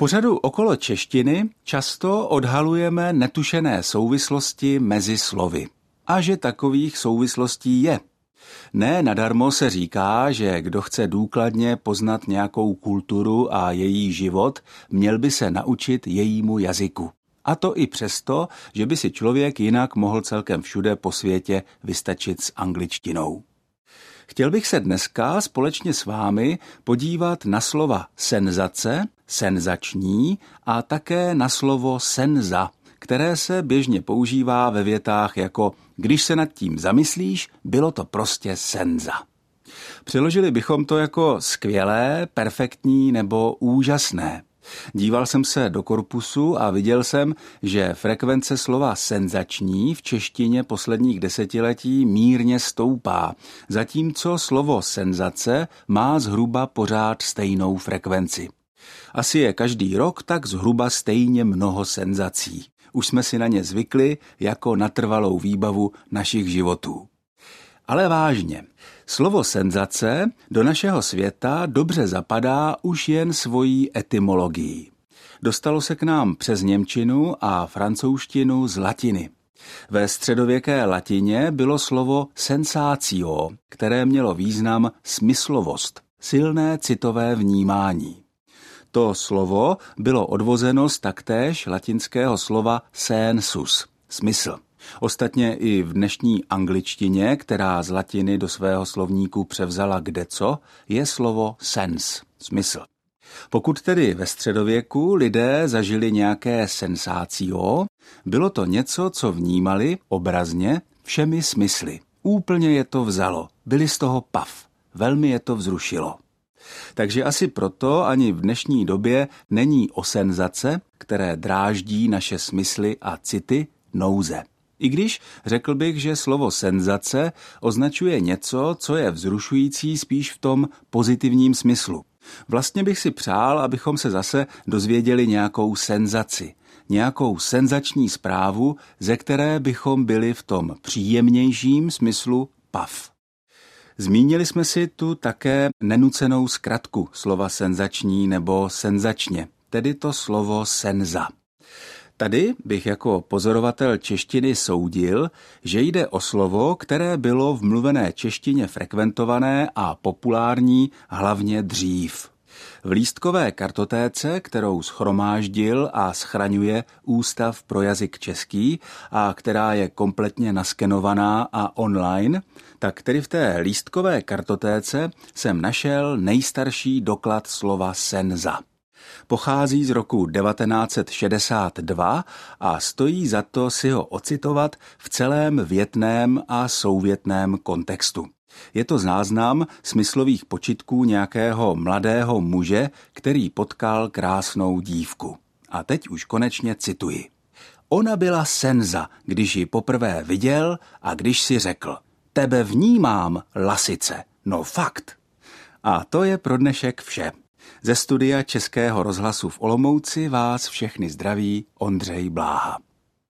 pořadu okolo češtiny často odhalujeme netušené souvislosti mezi slovy. A že takových souvislostí je. Ne nadarmo se říká, že kdo chce důkladně poznat nějakou kulturu a její život, měl by se naučit jejímu jazyku. A to i přesto, že by si člověk jinak mohl celkem všude po světě vystačit s angličtinou. Chtěl bych se dneska společně s vámi podívat na slova senzace, senzační a také na slovo senza, které se běžně používá ve větách jako když se nad tím zamyslíš, bylo to prostě senza. Přeložili bychom to jako skvělé, perfektní nebo úžasné. Díval jsem se do korpusu a viděl jsem, že frekvence slova senzační v češtině posledních desetiletí mírně stoupá, zatímco slovo senzace má zhruba pořád stejnou frekvenci. Asi je každý rok tak zhruba stejně mnoho senzací. Už jsme si na ně zvykli jako natrvalou výbavu našich životů. Ale vážně, slovo senzace do našeho světa dobře zapadá už jen svojí etymologií. Dostalo se k nám přes Němčinu a francouzštinu z latiny. Ve středověké latině bylo slovo sensácio, které mělo význam smyslovost, silné citové vnímání. To slovo bylo odvozeno z taktéž latinského slova sensus, smysl. Ostatně i v dnešní angličtině, která z latiny do svého slovníku převzala kdeco, je slovo sens, smysl. Pokud tedy ve středověku lidé zažili nějaké sensácio, bylo to něco, co vnímali obrazně všemi smysly. Úplně je to vzalo, byli z toho pav, velmi je to vzrušilo. Takže asi proto ani v dnešní době není o senzace, které dráždí naše smysly a city, nouze. I když řekl bych, že slovo senzace označuje něco, co je vzrušující spíš v tom pozitivním smyslu. Vlastně bych si přál, abychom se zase dozvěděli nějakou senzaci, nějakou senzační zprávu, ze které bychom byli v tom příjemnějším smyslu pav. Zmínili jsme si tu také nenucenou zkratku slova senzační nebo senzačně, tedy to slovo senza. Tady bych jako pozorovatel češtiny soudil, že jde o slovo, které bylo v mluvené češtině frekventované a populární hlavně dřív. V lístkové kartotéce, kterou schromáždil a schraňuje Ústav pro jazyk český a která je kompletně naskenovaná a online, tak tedy v té lístkové kartotéce jsem našel nejstarší doklad slova senza. Pochází z roku 1962 a stojí za to si ho ocitovat v celém větném a souvětném kontextu. Je to záznam smyslových počitků nějakého mladého muže, který potkal krásnou dívku. A teď už konečně cituji. Ona byla senza, když ji poprvé viděl a když si řekl, tebe vnímám, lasice, no fakt. A to je pro dnešek vše. Ze studia Českého rozhlasu v Olomouci vás všechny zdraví Ondřej Bláha.